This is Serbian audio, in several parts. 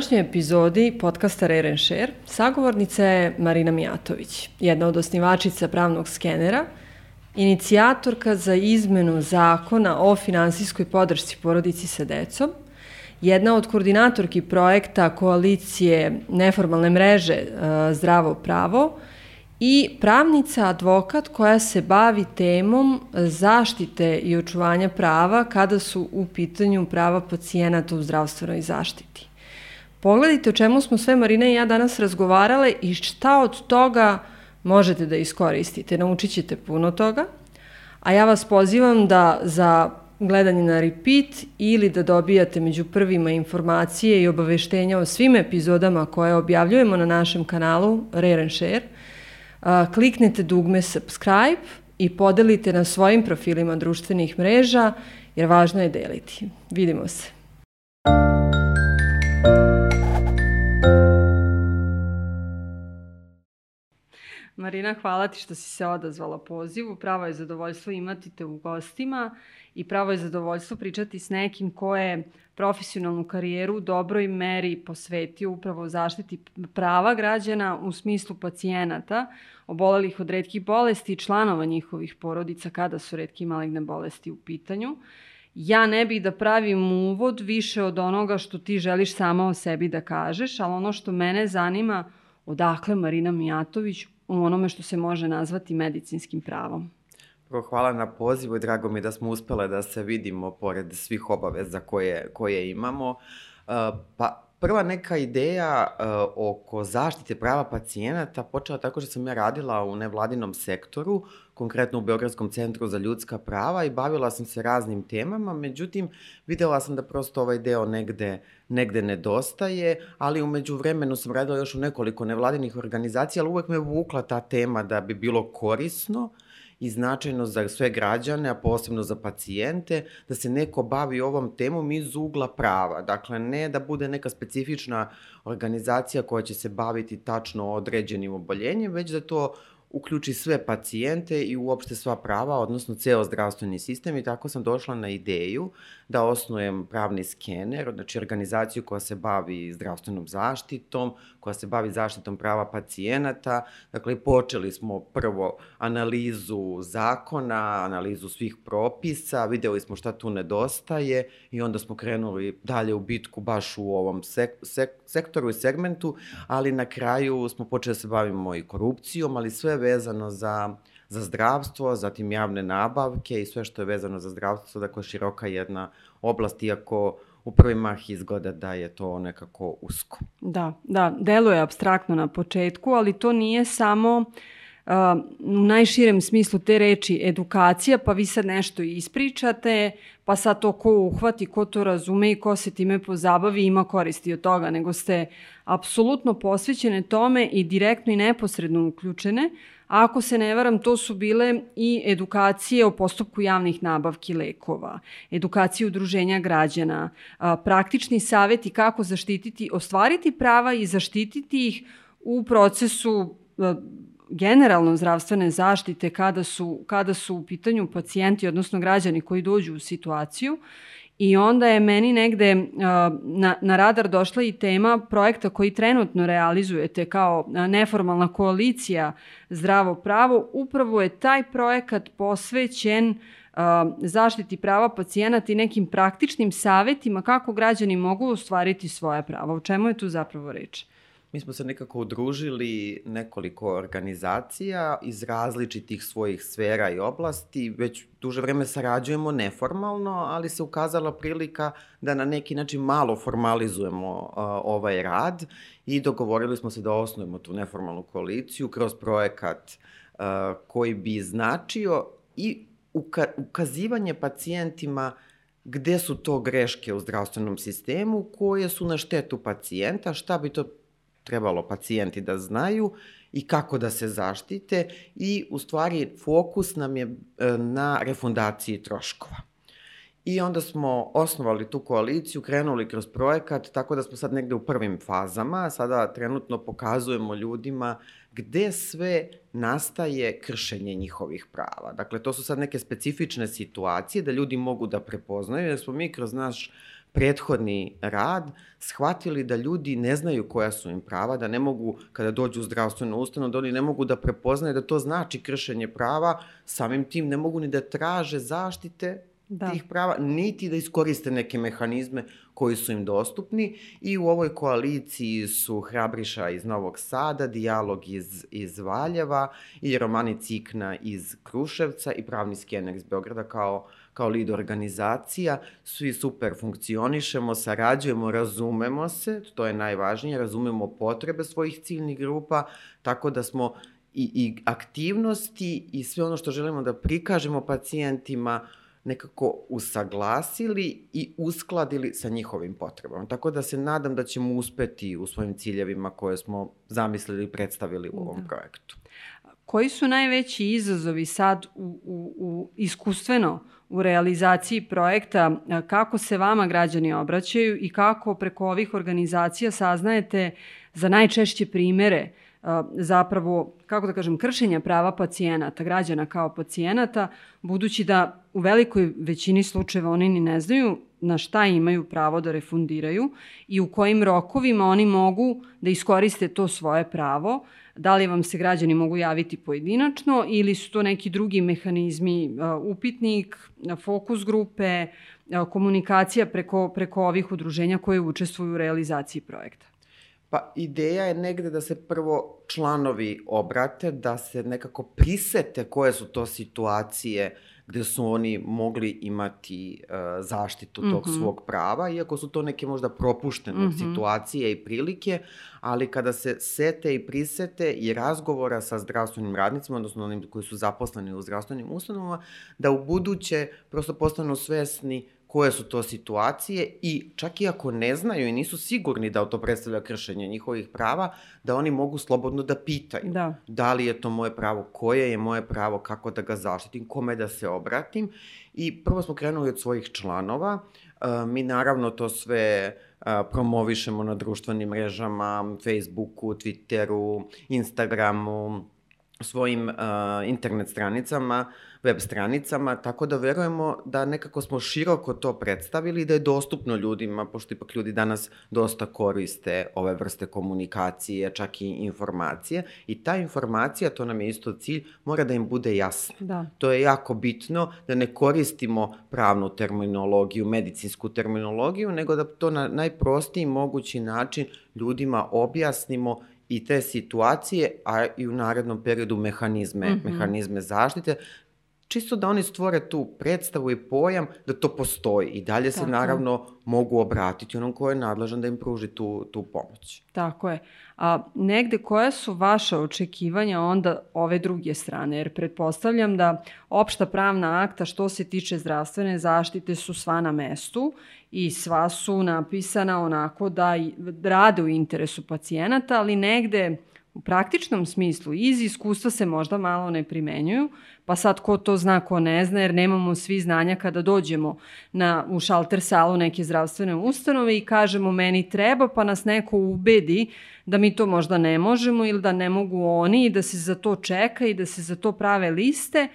današnjoj epizodi podcasta Rare Share sagovornica je Marina Mijatović, jedna od osnivačica pravnog skenera, inicijatorka za izmenu zakona o finansijskoj podršci porodici sa decom, jedna od koordinatorki projekta koalicije neformalne mreže e, Zdravo pravo i pravnica advokat koja se bavi temom zaštite i očuvanja prava kada su u pitanju prava pacijenata u zdravstvenoj zaštiti. Pogledajte o čemu smo sve Marina i ja danas razgovarale i šta od toga možete da iskoristite. Naučit ćete puno toga, a ja vas pozivam da za gledanje na repeat ili da dobijate među prvima informacije i obaveštenja o svim epizodama koje objavljujemo na našem kanalu Rare and Share, kliknete dugme subscribe i podelite na svojim profilima društvenih mreža, jer važno je deliti. Vidimo se. Marina, hvala ti što si se odazvala pozivu. Pravo je zadovoljstvo imati te u gostima i pravo je zadovoljstvo pričati s nekim ko je profesionalnu karijeru u dobroj meri posvetio upravo zaštiti prava građana u smislu pacijenata obolelih od redkih bolesti i članova njihovih porodica kada su redke maligne bolesti u pitanju. Ja ne bih da pravim uvod više od onoga što ti želiš sama o sebi da kažeš, ali ono što mene zanima, odakle Marina Mijatović u onome što se može nazvati medicinskim pravom. Prvo, hvala na pozivu i drago mi da smo uspele da se vidimo pored svih obaveza koje, koje imamo. Pa, prva neka ideja uh, oko zaštite prava pacijenata počela tako što sam ja radila u nevladinom sektoru, konkretno u Beogradskom centru za ljudska prava i bavila sam se raznim temama, međutim videla sam da prosto ovaj deo negde, negde nedostaje, ali umeđu vremenu sam radila još u nekoliko nevladinih organizacija, ali uvek me vukla ta tema da bi bilo korisno uh, i značajno za sve građane, a posebno za pacijente, da se neko bavi ovom temom iz ugla prava. Dakle, ne da bude neka specifična organizacija koja će se baviti tačno određenim oboljenjem, već da to uključi sve pacijente i uopšte sva prava, odnosno ceo zdravstveni sistem i tako sam došla na ideju da osnujem pravni skener, znači organizaciju koja se bavi zdravstvenom zaštitom, koja se bavi zaštitom prava pacijenata. Dakle, počeli smo prvo analizu zakona, analizu svih propisa, videli smo šta tu nedostaje i onda smo krenuli dalje u bitku baš u ovom sek sek sektoru i segmentu, ali na kraju smo počeli da se bavimo i korupcijom, ali sve vezano za za zdravstvo, zatim javne nabavke i sve što je vezano za zdravstvo, dakle široka jedna oblast, iako u prvi mah izgleda da je to nekako usko. Da, da, deluje abstraktno na početku, ali to nije samo uh, u najširem smislu te reči edukacija, pa vi sad nešto ispričate, pa sad to ko uhvati, ko to razume i ko se time pozabavi ima koristi od toga, nego ste apsolutno posvećene tome i direktno i neposredno uključene, Ako se ne varam, to su bile i edukacije o postupku javnih nabavki lekova, edukacije udruženja građana, praktični saveti kako zaštititi, ostvariti prava i zaštititi ih u procesu generalno zdravstvene zaštite kada su, kada su u pitanju pacijenti, odnosno građani koji dođu u situaciju I onda je meni negde na, na radar došla i tema projekta koji trenutno realizujete kao neformalna koalicija Zdravo pravo. Upravo je taj projekat posvećen zaštiti prava pacijenata i nekim praktičnim savetima kako građani mogu ostvariti svoje prava. O čemu je tu zapravo reč? Mi smo se nekako udružili nekoliko organizacija iz različitih svojih sfera i oblasti. Već duže vreme sarađujemo neformalno, ali se ukazala prilika da na neki način malo formalizujemo uh, ovaj rad i dogovorili smo se da osnujemo tu neformalnu koaliciju kroz projekat uh, koji bi značio i uka ukazivanje pacijentima gde su to greške u zdravstvenom sistemu koje su na štetu pacijenta, šta bi to trebalo pacijenti da znaju i kako da se zaštite i u stvari fokus nam je e, na refundaciji troškova. I onda smo osnovali tu koaliciju, krenuli kroz projekat, tako da smo sad negde u prvim fazama. Sada trenutno pokazujemo ljudima gde sve nastaje kršenje njihovih prava. Dakle, to su sad neke specifične situacije da ljudi mogu da prepoznaju, jer smo mi kroz naš prethodni rad shvatili da ljudi ne znaju koja su im prava, da ne mogu, kada dođu u zdravstvenu ustanovu, da oni ne mogu da prepoznaju da to znači kršenje prava, samim tim ne mogu ni da traže zaštite da. tih prava, niti da iskoriste neke mehanizme koji su im dostupni i u ovoj koaliciji su Hrabriša iz Novog Sada, Dijalog iz, iz Valjeva i Romani Cikna iz Kruševca i Pravni skener iz Beograda kao, kao lid organizacija. Svi super funkcionišemo, sarađujemo, razumemo se, to je najvažnije, razumemo potrebe svojih ciljnih grupa, tako da smo i, i aktivnosti i sve ono što želimo da prikažemo pacijentima nekako usaglasili i uskladili sa njihovim potrebama. Tako da se nadam da ćemo uspeti u svojim ciljevima koje smo zamislili i predstavili u ovom da. projektu. Koji su najveći izazovi sad u, u, u iskustveno u realizaciji projekta, kako se vama građani obraćaju i kako preko ovih organizacija saznajete za najčešće primere zapravo, kako da kažem, kršenja prava pacijenata, građana kao pacijenata, budući da u velikoj većini slučajeva oni ni ne znaju na šta imaju pravo da refundiraju i u kojim rokovima oni mogu da iskoriste to svoje pravo, da li vam se građani mogu javiti pojedinačno ili su to neki drugi mehanizmi, upitnik, fokus grupe, komunikacija preko, preko ovih udruženja koje učestvuju u realizaciji projekta. Pa ideja je negde da se prvo članovi obrate, da se nekako prisete koje su to situacije gde su oni mogli imati uh, zaštitu tog mm -hmm. svog prava, iako su to neke možda propuštene mm -hmm. situacije i prilike, ali kada se sete i prisete i razgovora sa zdravstvenim radnicima, odnosno onim koji su zaposleni u zdravstvenim ustanovama, da u buduće prosto postanu svesni koje su to situacije i čak i ako ne znaju i nisu sigurni da to predstavlja kršenje njihovih prava, da oni mogu slobodno da pitaju da. da li je to moje pravo, koje je moje pravo, kako da ga zaštitim, kome da se obratim. I prvo smo krenuli od svojih članova. E, mi naravno to sve e, promovišemo na društvenim mrežama, Facebooku, Twitteru, Instagramu, svojim uh, internet stranicama, web stranicama, tako da verujemo da nekako smo široko to predstavili i da je dostupno ljudima, pošto ipak ljudi danas dosta koriste ove vrste komunikacije, čak i informacije. I ta informacija, to nam je isto cilj, mora da im bude jasna. Da. To je jako bitno da ne koristimo pravnu terminologiju, medicinsku terminologiju, nego da to na najprostiji mogući način ljudima objasnimo i te situacije, a i u narednom periodu mehanizme, mm -hmm. mehanizme zaštite, čisto da oni stvore tu predstavu i pojam da to postoji i dalje se Tako naravno mogu obratiti onom ko je nadležan da im pruži tu, tu pomoć. Tako je. A negde koja su vaša očekivanja onda ove druge strane? Jer pretpostavljam da opšta pravna akta što se tiče zdravstvene zaštite su sva na mestu i sva su napisana onako da rade u interesu pacijenata, ali negde u praktičnom smislu iz iskustva se možda malo ne primenjuju, pa sad ko to zna, ko ne zna, jer nemamo svi znanja kada dođemo na, u šalter salu neke zdravstvene ustanove i kažemo meni treba, pa nas neko ubedi da mi to možda ne možemo ili da ne mogu oni i da se za to čeka i da se za to prave liste,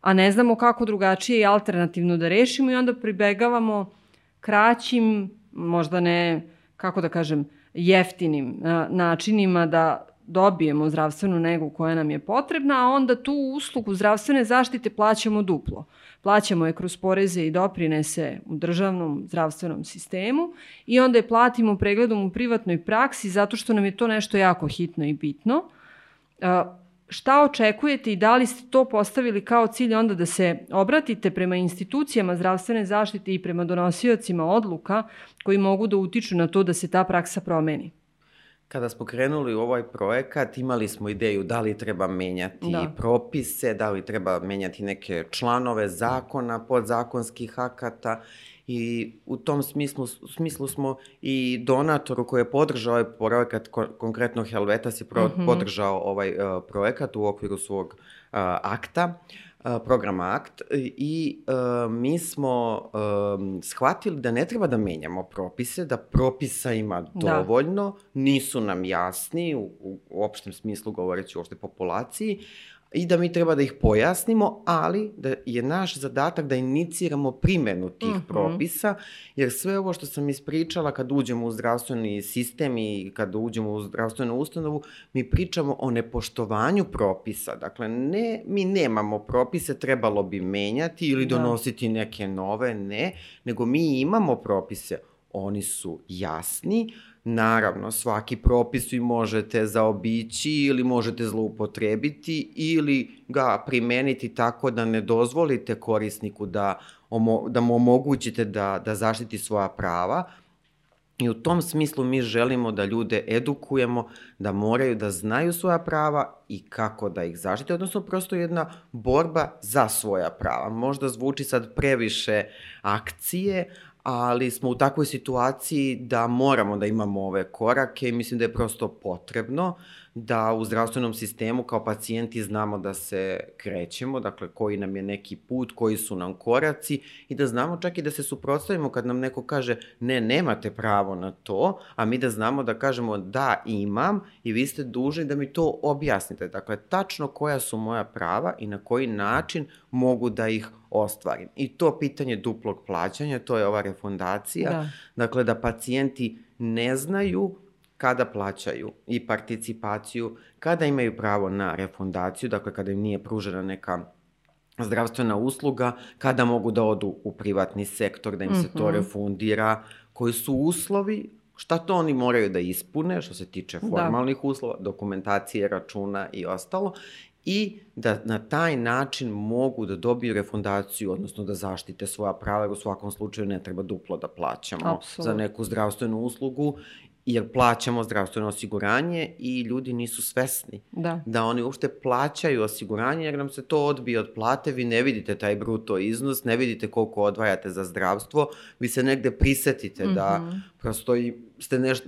a ne znamo kako drugačije i alternativno da rešimo. I onda pribegavamo kraćim, možda ne, kako da kažem, jeftinim načinima da dobijemo zdravstvenu negu koja nam je potrebna, a onda tu uslugu zdravstvene zaštite plaćamo duplo. Plaćamo je kroz poreze i doprinese u državnom zdravstvenom sistemu i onda je platimo pregledom u privatnoj praksi zato što nam je to nešto jako hitno i bitno. Šta očekujete i da li ste to postavili kao cilj onda da se obratite prema institucijama zdravstvene zaštite i prema donosiocima odluka koji mogu da utiču na to da se ta praksa promeni? Kada smo krenuli u ovaj projekat, imali smo ideju da li treba menjati da. propise, da li treba menjati neke članove zakona, podzakonskih akata i u tom smislu, smislu smo i donatoru koji je podržao ovaj projekat, konkretno Helvetas je pro, mm -hmm. podržao ovaj uh, projekat u okviru svog uh, akta. Uh, program akt i uh, mi smo uh, shvatili da ne treba da menjamo propise, da propisa ima da. dovoljno, da. nisu nam jasni u, u, u opštem smislu govoreći o opšte populaciji, i da mi treba da ih pojasnimo, ali da je naš zadatak da iniciramo primenu tih mhm. -huh. propisa, jer sve ovo što sam ispričala kad uđemo u zdravstveni sistem i kad uđemo u zdravstvenu ustanovu, mi pričamo o nepoštovanju propisa. Dakle, ne, mi nemamo propise, trebalo bi menjati ili da. donositi neke nove, ne, nego mi imamo propise, oni su jasni, Naravno, svaki propis vi možete zaobići ili možete zloupotrebiti ili ga primeniti tako da ne dozvolite korisniku da, da mu omogućite da, da zaštiti svoja prava. I u tom smislu mi želimo da ljude edukujemo, da moraju da znaju svoja prava i kako da ih zaštite, odnosno prosto jedna borba za svoja prava. Možda zvuči sad previše akcije, ali smo u takvoj situaciji da moramo da imamo ove korake i mislim da je prosto potrebno da u zdravstvenom sistemu kao pacijenti znamo da se krećemo, dakle koji nam je neki put, koji su nam koraci i da znamo čak i da se suprotstavimo kad nam neko kaže ne, nemate pravo na to, a mi da znamo da kažemo da imam i vi ste dužni da mi to objasnite. Dakle, tačno koja su moja prava i na koji način mogu da ih ostvarim. I to pitanje duplog plaćanja, to je ova refundacija, da. dakle da pacijenti ne znaju kada plaćaju i participaciju, kada imaju pravo na refundaciju, dakle kada im nije pružena neka zdravstvena usluga, kada mogu da odu u privatni sektor, da im se to mhm. refundira, koji su uslovi, šta to oni moraju da ispune, što se tiče da. formalnih da. uslova, dokumentacije, računa i ostalo, i da na taj način mogu da dobiju refundaciju, odnosno da zaštite svoja prava, jer u svakom slučaju ne treba duplo da plaćamo Absolut. za neku zdravstvenu uslugu jer plaćamo zdravstveno osiguranje i ljudi nisu svesni da, da oni uopšte plaćaju osiguranje jer nam se to odbije od plate, vi ne vidite taj bruto iznos, ne vidite koliko odvajate za zdravstvo, vi se negde prisetite mm -hmm. da mhm. prosto i ste neš,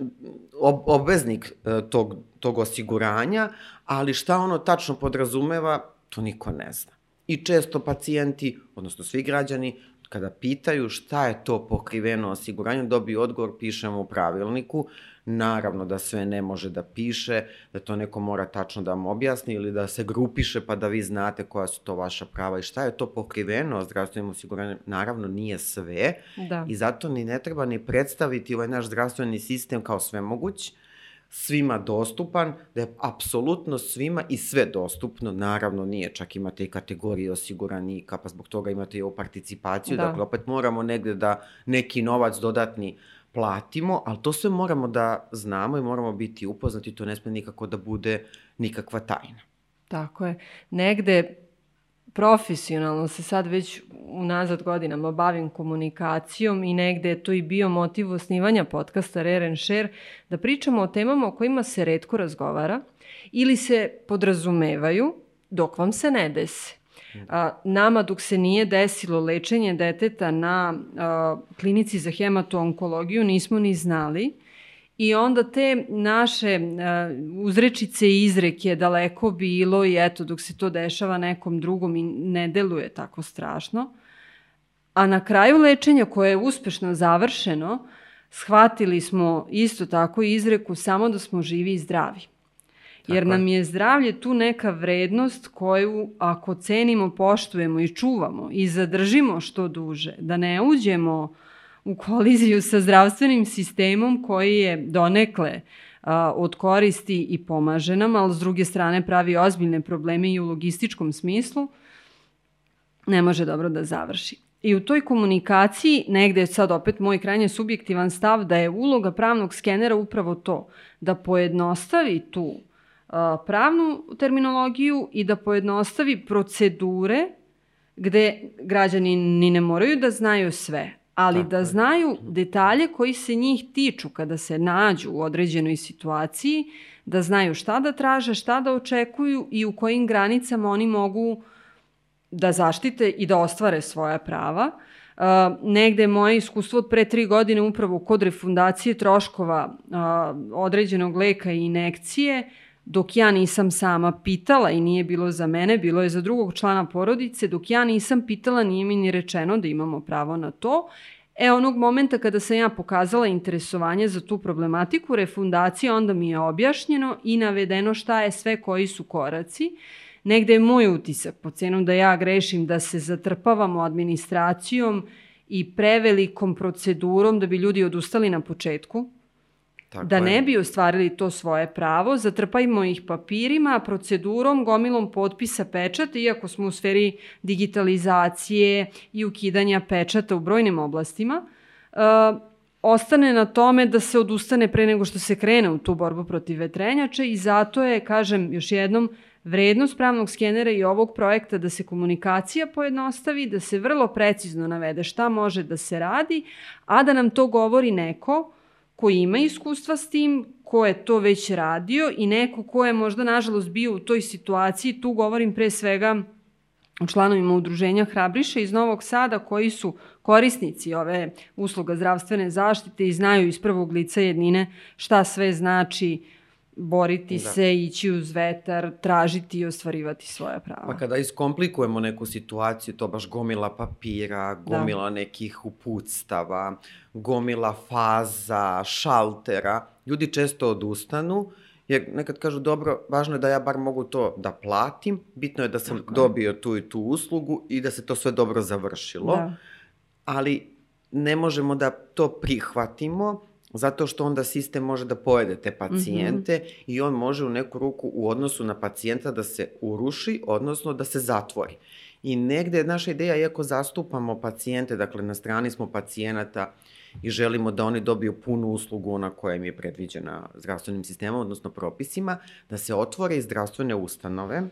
ob, obveznik e, tog, tog osiguranja, ali šta ono tačno podrazumeva, to niko ne zna. I često pacijenti, odnosno svi građani, kada pitaju šta je to pokriveno osiguranjem, dobiju odgovor, pišemo u pravilniku. Naravno da sve ne može da piše, da to neko mora tačno da vam objasni ili da se grupiše pa da vi znate koja su to vaša prava i šta je to pokriveno zdravstvenim osiguranjem. Naravno nije sve da. i zato ni ne treba ni predstaviti ovaj naš zdravstveni sistem kao svemoguć, svima dostupan, da je apsolutno svima i sve dostupno, naravno nije, čak imate i kategorije osiguranika, pa zbog toga imate i ovu participaciju, da. dakle opet moramo negde da neki novac dodatni platimo, ali to sve moramo da znamo i moramo biti upoznati, to ne sme nikako da bude nikakva tajna. Tako je. Negde profesionalno se sad već unazad godinama bavim komunikacijom i negde je to i bio motiv osnivanja podcasta Rare and Share, da pričamo o temama o kojima se redko razgovara ili se podrazumevaju dok vam se ne dese. A, nama dok se nije desilo lečenje deteta na a, klinici za hematoonkologiju nismo ni znali I onda te naše uh, uzrečice i izreke daleko bilo i eto dok se to dešava nekom drugom i ne deluje tako strašno. A na kraju lečenja koje je uspešno završeno, shvatili smo isto tako izreku samo da smo živi i zdravi. Jer nam je zdravlje tu neka vrednost koju ako cenimo, poštujemo i čuvamo i zadržimo što duže, da ne uđemo u koliziju sa zdravstvenim sistemom koji je donekle od koristi i pomaže nam, ali s druge strane pravi ozbiljne probleme i u logističkom smislu, ne može dobro da završi. I u toj komunikaciji, negde je sad opet moj krajnje subjektivan stav da je uloga pravnog skenera upravo to, da pojednostavi tu pravnu terminologiju i da pojednostavi procedure gde građani ni ne moraju da znaju sve, ali Tako da znaju detalje koji se njih tiču kada se nađu u određenoj situaciji, da znaju šta da traže, šta da očekuju i u kojim granicama oni mogu da zaštite i da ostvare svoja prava. Uh, negde moje iskustvo od pre tri godine upravo kod refundacije troškova uh, određenog leka i inekcije dok ja nisam sama pitala i nije bilo za mene, bilo je za drugog člana porodice, dok ja nisam pitala nije mi ni rečeno da imamo pravo na to. E, onog momenta kada sam ja pokazala interesovanje za tu problematiku refundacije, onda mi je objašnjeno i navedeno šta je sve koji su koraci. negde je moj utisak, po cenom da ja grešim, da se zatrpavamo administracijom i prevelikom procedurom da bi ljudi odustali na početku, Tako da je. ne bi ostvarili to svoje pravo, zatrpajmo ih papirima, procedurom, gomilom potpisa pečata, iako smo u sferi digitalizacije i ukidanja pečata u brojnim oblastima, uh, ostane na tome da se odustane pre nego što se krene u tu borbu protiv vetrenjača i zato je, kažem još jednom, vrednost pravnog skenera i ovog projekta da se komunikacija pojednostavi, da se vrlo precizno navede šta može da se radi, a da nam to govori neko ko ima iskustva s tim, ko je to već radio i neko ko je možda nažalost bio u toj situaciji, tu govorim pre svega o članovima udruženja Hrabriša iz Novog Sada koji su korisnici ove usluga zdravstvene zaštite i znaju iz prvog lica jednine šta sve znači boriti da. se, ići uz vetar, tražiti i ostvarivati svoja prava. Pa kada iskomplikujemo neku situaciju, to baš gomila papira, da. gomila da. nekih uputstava, gomila faza, šaltera, ljudi često odustanu, jer nekad kažu, dobro, važno je da ja bar mogu to da platim, bitno je da sam Tako dobio tu i tu uslugu i da se to sve dobro završilo, da. ali ne možemo da to prihvatimo, zato što onda sistem može da pojede te pacijente mm -hmm. i on može u neku ruku u odnosu na pacijenta da se uruši, odnosno da se zatvori. I negde je naša ideja, iako zastupamo pacijente, dakle na strani smo pacijenata i želimo da oni dobiju punu uslugu ona koja im je predviđena zdravstvenim sistemom, odnosno propisima, da se otvore i zdravstvene ustanove,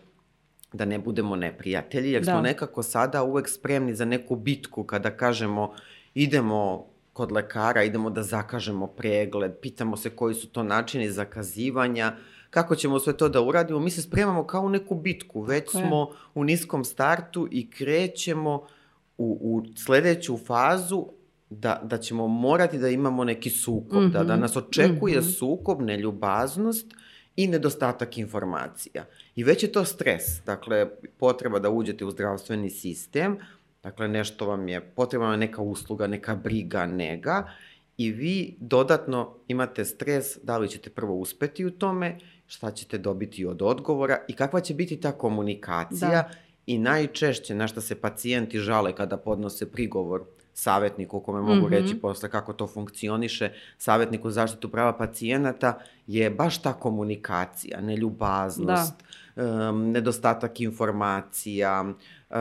da ne budemo neprijatelji, jer da. smo nekako sada uvek spremni za neku bitku kada kažemo idemo kod lekara, idemo da zakažemo pregled, pitamo se koji su to načini zakazivanja, kako ćemo sve to da uradimo. Mi se spremamo kao u neku bitku, već Tako smo je. u niskom startu i krećemo u, u sledeću fazu da, da ćemo morati da imamo neki sukob, mm -hmm. da, da mhm. nas očekuje mm -hmm. sukob, neljubaznost i nedostatak informacija. I već je to stres, dakle, potreba da uđete u zdravstveni sistem, Dakle, nešto vam je, potrebna je neka usluga, neka briga, nega i vi dodatno imate stres da li ćete prvo uspeti u tome, šta ćete dobiti od odgovora i kakva će biti ta komunikacija da. i najčešće na šta se pacijenti žale kada podnose prigovor savjetniku, o kome mogu mm -hmm. reći posle kako to funkcioniše, savjetniku zaštitu prava pacijenata, je baš ta komunikacija, neljubaznost, da. um, nedostatak informacija, uh,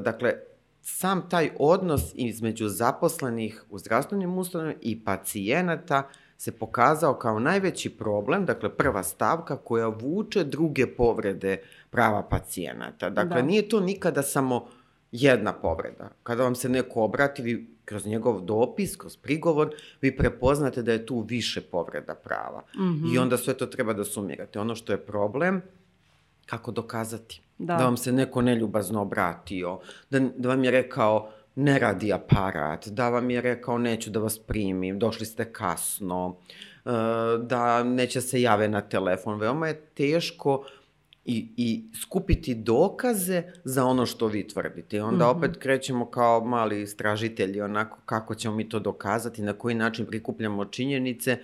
dakle, sam taj odnos između zaposlenih u zdravstvenim ustanovima i pacijenata se pokazao kao najveći problem, dakle prva stavka koja vuče druge povrede prava pacijenata. Dakle, da. nije to nikada samo jedna povreda. Kada vam se neko obrati, vi kroz njegov dopis, kroz prigovor, vi prepoznate da je tu više povreda prava. Mm -hmm. I onda sve to treba da sumirate. Ono što je problem, kako dokazati? Da. da vam se neko neljubazno obratio, da, da vam je rekao ne radi aparat, da vam je rekao neću da vas primim, došli ste kasno, e, da neće se jave na telefon. Veoma je teško i, i skupiti dokaze za ono što vi tvrdite. I onda mm -hmm. opet krećemo kao mali istražitelji onako kako ćemo mi to dokazati, na koji način prikupljamo činjenice,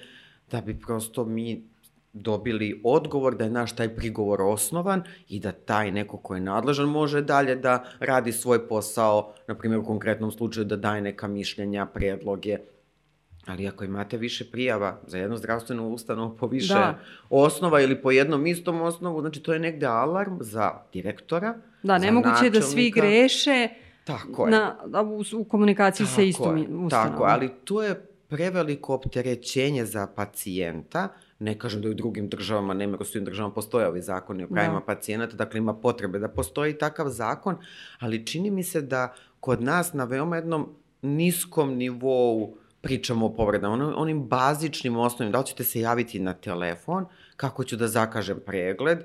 da bi prosto mi dobili odgovor da je naš taj prigovor osnovan i da taj neko ko je nadležan može dalje da radi svoj posao, na primjer u konkretnom slučaju da daje neka mišljenja, predloge, Ali ako imate više prijava za jednu zdravstvenu ustanovu po više da. osnova ili po jednom istom osnovu, znači to je negde alarm za direktora, Da, nemoguće je da svi greše tako je. Na, u, u komunikaciji tako sa istom ustanovom. Tako, ali to je preveliko opterećenje za pacijenta, Ne kažem da u drugim državama, nema u svim državama postoje ovi zakoni o pravima da. pacijenata, dakle ima potrebe da postoji takav zakon, ali čini mi se da kod nas na veoma jednom niskom nivou pričamo o povredama, onim, onim bazičnim osnovim, da li ćete se javiti na telefon, kako ću da zakažem pregled,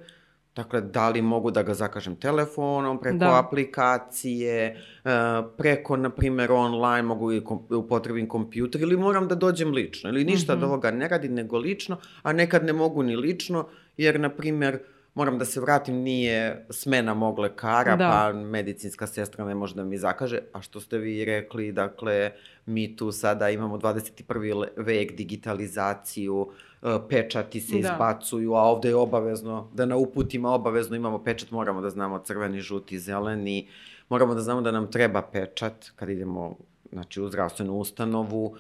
Dakle, da li mogu da ga zakažem telefonom, preko da. aplikacije, e, preko, na primjer, online, mogu i kom, upotrebim kompjuter ili moram da dođem lično. Ili ništa mm -hmm. od ovoga ne radi nego lično, a nekad ne mogu ni lično, jer, na primjer, moram da se vratim, nije smena mog lekara, da. pa medicinska sestra ne može da mi zakaže, a što ste vi rekli, dakle, mi tu sada imamo 21. vek, digitalizaciju, e, pečati se da. izbacuju, a ovde je obavezno, da na uputima obavezno imamo pečat, moramo da znamo crveni, žuti, zeleni, moramo da znamo da nam treba pečat kad idemo znači, u zdravstvenu ustanovu,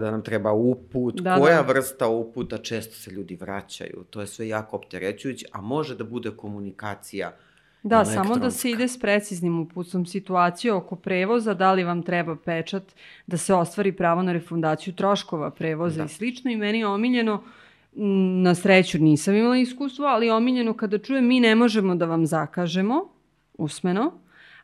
da nam treba uput, da, koja da. vrsta uputa, često se ljudi vraćaju, to je sve jako opterećujuće, a može da bude komunikacija Da, samo da se ide s preciznim uputstvom. Situacije oko prevoza, da li vam treba pečat da se ostvari pravo na refundaciju troškova prevoza da. i slično. I meni je omiljeno na sreću nisam imala iskustvo, ali omiljeno kada čujem mi ne možemo da vam zakažemo usmeno,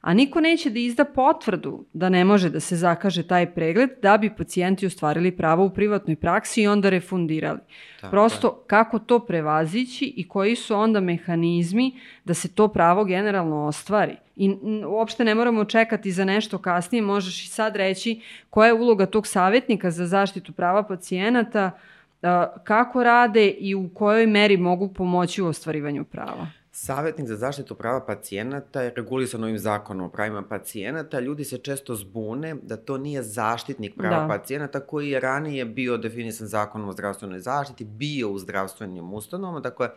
a niko neće da izda potvrdu da ne može da se zakaže taj pregled da bi pacijenti ostvarili pravo u privatnoj praksi i onda refundirali. Tako Prosto je. kako to prevazići i koji su onda mehanizmi da se to pravo generalno ostvari. I uopšte ne moramo čekati za nešto kasnije, možeš i sad reći koja je uloga tog savjetnika za zaštitu prava pacijenata, kako rade i u kojoj meri mogu pomoći u ostvarivanju prava. Savetnik za zaštitu prava pacijenata je regulisan ovim zakonom o pravima pacijenata. Ljudi se često zbune da to nije zaštitnik prava da. pacijenata koji je ranije bio definisan zakonom o zdravstvenoj zaštiti, bio u zdravstvenim ustanovama. Dakle,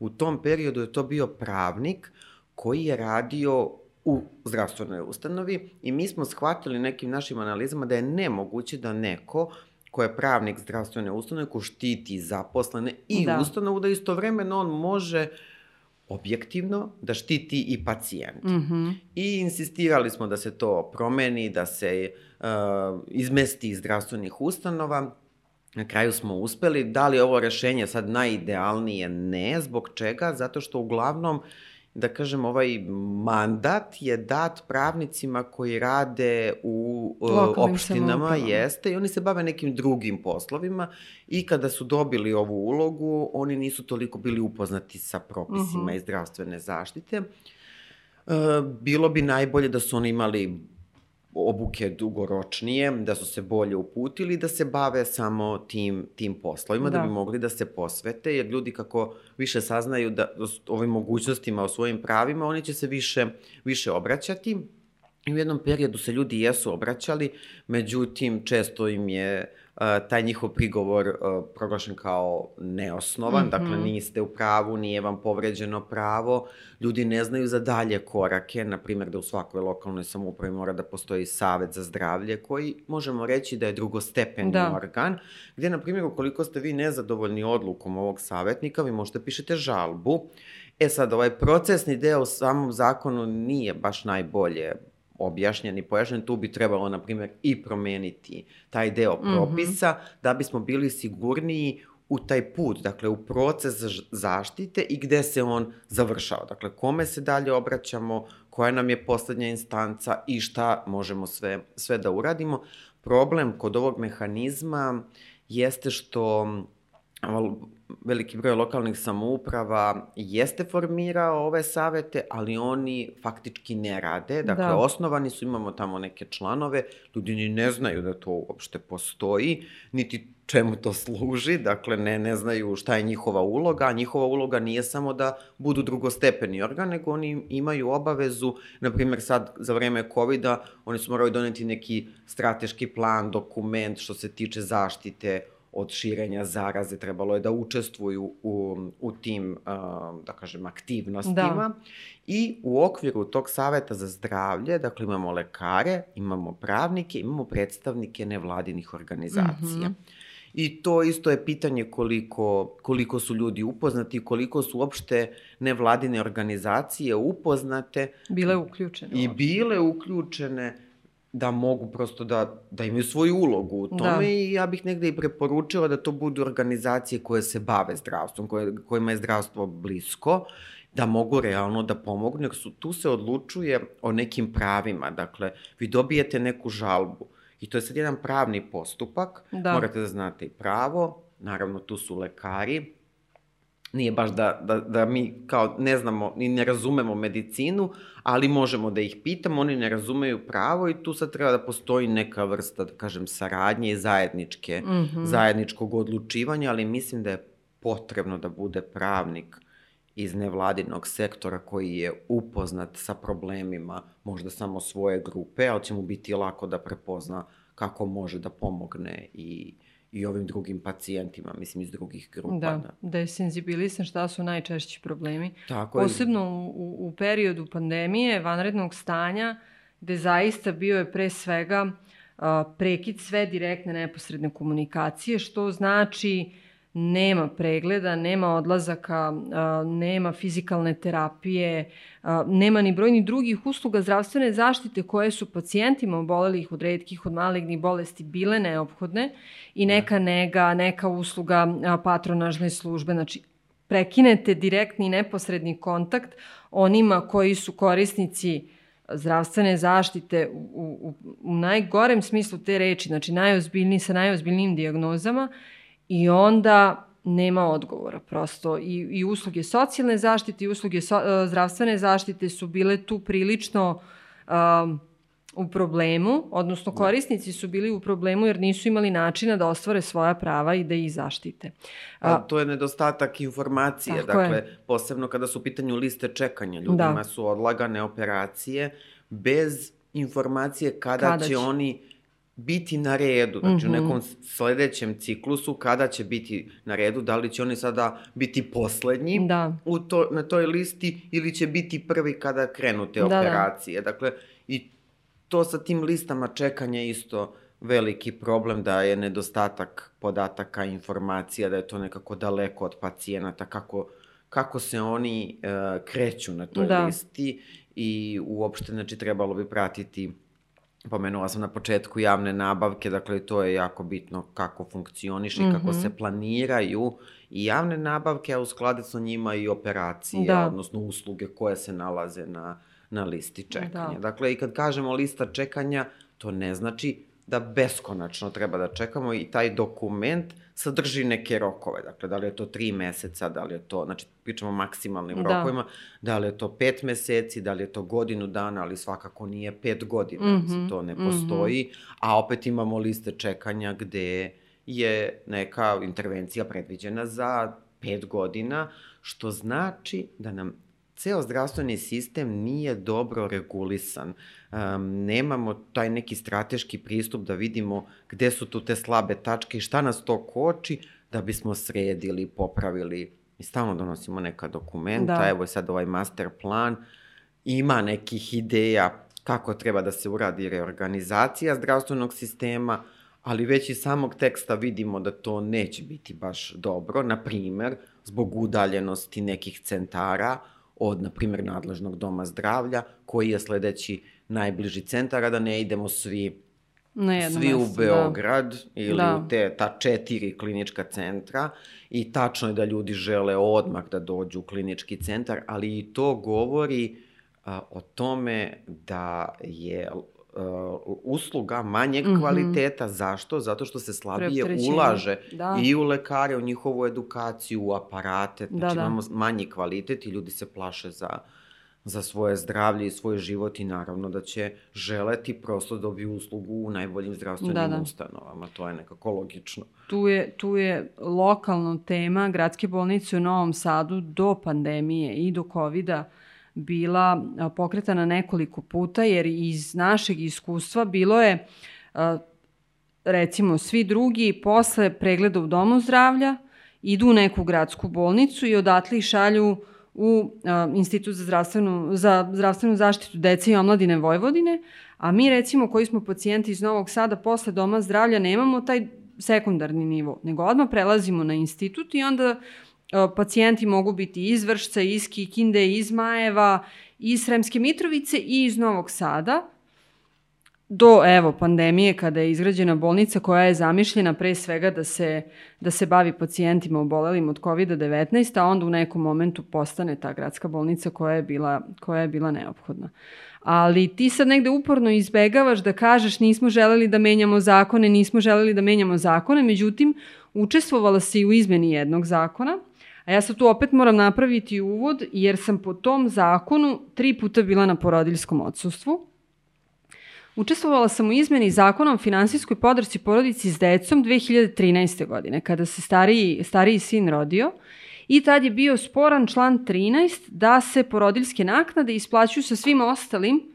u tom periodu je to bio pravnik koji je radio u zdravstvenoj ustanovi i mi smo shvatili nekim našim analizama da je nemoguće da neko ko je pravnik zdravstvene ustanove, ko štiti zaposlene i da. ustanovu, da istovremeno on može uh, objektivno, da štiti i pacijent. Mm -hmm. I insistirali smo da se to promeni, da se uh, izmesti iz zdravstvenih ustanova. Na kraju smo uspeli. Da li ovo rešenje sad najidealnije? Ne. Zbog čega? Zato što uglavnom uh, da kažem, ovaj mandat je dat pravnicima koji rade u Lokalnim opštinama, jeste, i oni se bave nekim drugim poslovima i kada su dobili ovu ulogu, oni nisu toliko bili upoznati sa propisima uh mhm. -huh. iz zdravstvene zaštite. E, bilo bi najbolje da su oni imali obuke dugoročnije, da su se bolje uputili, da se bave samo tim, tim poslovima, da. da bi mogli da se posvete, jer ljudi kako više saznaju da, o ovim mogućnostima, o svojim pravima, oni će se više, više obraćati. I u jednom periodu se ljudi jesu obraćali, međutim, često im je taj njihov prigovor uh, proglašen kao neosnovan, mm -hmm. dakle niste u pravu, nije vam povređeno pravo, ljudi ne znaju za dalje korake, na primjer da u svakoj lokalnoj samoupravi mora da postoji savet za zdravlje koji možemo reći da je drugostepeni da. organ, gde na primjer ukoliko ste vi nezadovoljni odlukom ovog savetnika, vi možete pišete žalbu, E sad, ovaj procesni deo u samom zakonu nije baš najbolje objašnjen i pojašnjen, tu bi trebalo, na primjer, i promeniti taj deo mhm. propisa, mm -hmm. da bismo bili sigurniji u taj put, dakle u proces zaštite i gde se on završao. Dakle, kome se dalje obraćamo, koja nam je poslednja instanca i šta možemo sve, sve da uradimo. Problem kod ovog mehanizma jeste što veliki broj lokalnih samouprava jeste formirao ove savete, ali oni faktički ne rade. Dakle, da. osnovani su, imamo tamo neke članove, ljudi ni ne znaju da to uopšte postoji, niti čemu to služi, dakle ne, ne znaju šta je njihova uloga, a njihova uloga nije samo da budu drugostepeni organ, nego oni imaju obavezu, na primjer sad za vreme covid oni su morali doneti neki strateški plan, dokument što se tiče zaštite od širenja zaraze, trebalo je da učestvuju u, u tim, da kažem, aktivnostima. Da. I u okviru tog saveta za zdravlje, dakle imamo lekare, imamo pravnike, imamo predstavnike nevladinih organizacija. Mm -hmm. I to isto je pitanje koliko, koliko su ljudi upoznati koliko su uopšte nevladine organizacije upoznate. Bile uključene. I bile uključene da mogu prosto da, da imaju svoju ulogu u tome da. i ja bih negde i preporučila da to budu organizacije koje se bave zdravstvom, koje, kojima je zdravstvo blisko, da mogu realno da pomognu, jer su, tu se odlučuje o nekim pravima. Dakle, vi dobijete neku žalbu i to je sad jedan pravni postupak, da. morate da znate i pravo, naravno tu su lekari, nije baš da, da, da mi kao ne znamo ni ne razumemo medicinu, ali možemo da ih pitamo, oni ne razumeju pravo i tu sad treba da postoji neka vrsta, da kažem, saradnje i zajedničke, mm -hmm. zajedničkog odlučivanja, ali mislim da je potrebno da bude pravnik iz nevladinog sektora koji je upoznat sa problemima možda samo svoje grupe, ali će mu biti lako da prepozna kako može da pomogne i i ovim drugim pacijentima, mislim, iz drugih grupa. Da, da, da je senzibilisan šta su najčešći problemi. Tako Posebno je. u, u periodu pandemije, vanrednog stanja, gde zaista bio je pre svega uh, prekid sve direktne neposredne komunikacije, što znači nema pregleda, nema odlazaka, nema fizikalne terapije, nema ni brojni drugih usluga zdravstvene zaštite koje su pacijentima obolelih od redkih, od malignih bolesti bile neophodne i da. neka nega, neka usluga patronažne službe. Znači, prekinete direktni i neposredni kontakt onima koji su korisnici zdravstvene zaštite u, u, u najgorem smislu te reči, znači najozbiljniji sa najozbiljnijim diagnozama i onda nema odgovora prosto i, i usluge socijalne zaštite i usluge so, uh, zdravstvene zaštite su bile tu prilično um, u problemu, odnosno da. korisnici su bili u problemu jer nisu imali načina da ostvare svoja prava i da ih zaštite. A, to je nedostatak informacije, Tako dakle, je. posebno kada su u pitanju liste čekanja. Ljudima da. su odlagane operacije bez informacije kada, kada će, će oni biti na redu, znači mm -hmm. u mhm. nekom sledećem ciklusu kada će biti na redu, da li će oni sada biti poslednji da. u to, na toj listi ili će biti prvi kada krenu te da, da. operacije. Da. Dakle, i to sa tim listama čekanja isto veliki problem da je nedostatak podataka, informacija, da je to nekako daleko od pacijenata, kako, kako se oni uh, kreću na toj da. listi i uopšte, znači, trebalo bi pratiti Pomenula sam na početku javne nabavke, dakle to je jako bitno kako funkcioniše i mm -hmm. kako mhm. se planiraju i javne nabavke, a u skladu sa njima i operacije, da. odnosno usluge koje se nalaze na, na listi čekanja. Da. Dakle, i kad kažemo lista čekanja, to ne znači da beskonačno treba da čekamo i taj dokument sadrži neke rokove. Dakle, da li je to tri meseca, da li je to, znači, pričamo o maksimalnim da. rokovima, da li je to pet meseci, da li je to godinu dana, ali svakako nije pet godina, mm -hmm. to ne postoji, mm -hmm. a opet imamo liste čekanja gde je neka intervencija predviđena za pet godina, što znači da nam ceo zdravstveni sistem nije dobro regulisan. Um, nemamo taj neki strateški pristup da vidimo gde su tu te slabe tačke i šta nas to koči da bismo sredili, popravili. Mi stalno donosimo neka dokumenta, da. evo je sad ovaj master plan, ima nekih ideja kako treba da se uradi reorganizacija zdravstvenog sistema, ali već iz samog teksta vidimo da to neće biti baš dobro, na primer, zbog udaljenosti nekih centara, od, na primjer, nadležnog doma zdravlja, koji je sledeći najbliži centar, a da ne idemo svi Na svi mesto, u da. Beograd da. ili da. u te, ta četiri klinička centra i tačno je da ljudi žele odmah da dođu u klinički centar, ali i to govori a, o tome da je uh, usluga manjeg mm -hmm. kvaliteta. Zašto? Zato što se slabije ulaže da. i u lekare, u njihovu edukaciju, u aparate. Da, znači da, da. imamo manji kvalitet i ljudi se plaše za za svoje zdravlje i svoj život i naravno da će želeti prosto da dobiju uslugu u najboljim zdravstvenim da, da. ustanovama. To je nekako logično. Tu je, tu je lokalna tema gradske bolnice u Novom Sadu do pandemije i do COVID-a uh, bila pokretana nekoliko puta, jer iz našeg iskustva bilo je, recimo, svi drugi posle pregleda u domu zdravlja idu u neku gradsku bolnicu i odatle ih šalju u Institut za zdravstvenu, za zdravstvenu zaštitu dece i omladine Vojvodine, a mi recimo koji smo pacijenti iz Novog Sada posle doma zdravlja nemamo taj sekundarni nivo, nego odmah prelazimo na institut i onda pacijenti mogu biti iz Vršca, iz Kikinde, iz Majeva, iz Sremske Mitrovice i iz Novog Sada, do evo pandemije kada je izgrađena bolnica koja je zamišljena pre svega da se, da se bavi pacijentima obolelim od COVID-19, a onda u nekom momentu postane ta gradska bolnica koja je bila, koja je bila neophodna. Ali ti sad negde uporno izbegavaš da kažeš nismo želeli da menjamo zakone, nismo želeli da menjamo zakone, međutim učestvovala si u izmeni jednog zakona, A ja sad tu opet moram napraviti uvod, jer sam po tom zakonu tri puta bila na porodiljskom odsustvu. Učestvovala sam u izmeni zakona o finansijskoj podršci porodici s decom 2013. godine, kada se stariji, stariji sin rodio i tad je bio sporan član 13 da se porodiljske naknade isplaćuju sa svim ostalim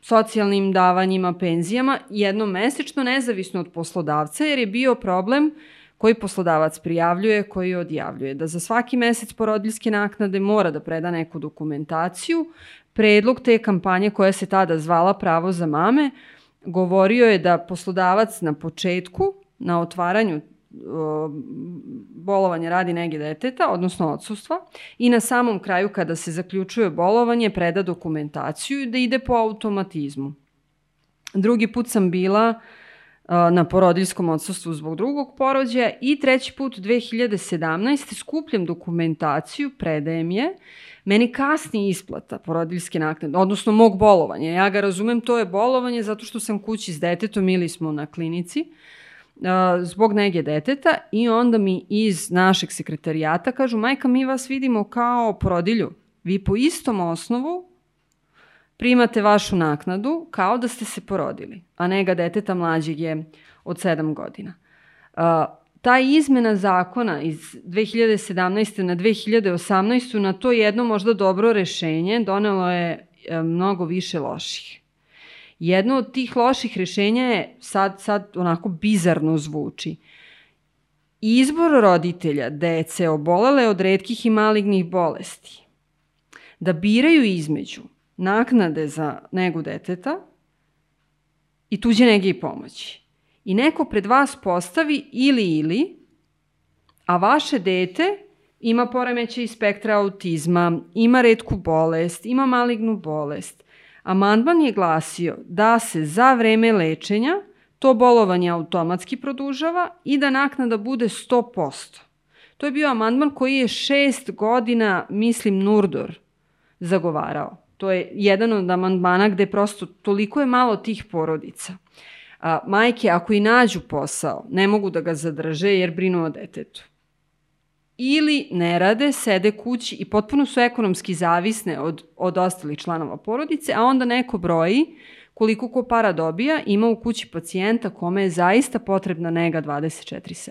socijalnim davanjima, penzijama jednom mesečno, nezavisno od poslodavca, jer je bio problem koji poslodavac prijavljuje, koji odjavljuje. Da za svaki mesec porodiljske naknade mora da preda neku dokumentaciju. Predlog te kampanje koja se tada zvala Pravo za mame govorio je da poslodavac na početku, na otvaranju bolovanje radi nege deteta, odnosno odsustva, i na samom kraju kada se zaključuje bolovanje preda dokumentaciju da ide po automatizmu. Drugi put sam bila na porodiljskom odsustvu zbog drugog porođaja i treći put 2017. skupljam dokumentaciju, predajem je, meni kasni isplata porodiljske naknade, odnosno mog bolovanja. Ja ga razumem, to je bolovanje zato što sam kući s detetom ili smo na klinici, zbog nege deteta i onda mi iz našeg sekretarijata kažu majka mi vas vidimo kao porodilju. Vi po istom osnovu primate vašu naknadu kao da ste se porodili, a nega deteta mlađeg je od 7 godina. Uh, ta izmena zakona iz 2017. na 2018. na to jedno možda dobro rešenje donelo je mnogo više loših. Jedno od tih loših rešenja je, sad, sad onako bizarno zvuči, izbor roditelja dece obolele od redkih i malignih bolesti, da biraju između naknade za negu deteta i tuđe nege i pomoći. I neko pred vas postavi ili ili, a vaše dete ima poremeće iz spektra autizma, ima redku bolest, ima malignu bolest, Amandman je glasio da se za vreme lečenja to bolovanje automatski produžava i da naknada bude 100%. To je bio amandman koji je šest godina, mislim, Nurdor zagovarao. To je jedan od amandmana gde prosto toliko je malo tih porodica. A, majke, ako i nađu posao, ne mogu da ga zadrže jer brinu o detetu ili ne rade, sede kući i potpuno su ekonomski zavisne od, od ostalih članova porodice, a onda neko broji koliko ko para dobija, ima u kući pacijenta kome je zaista potrebna nega 24-7.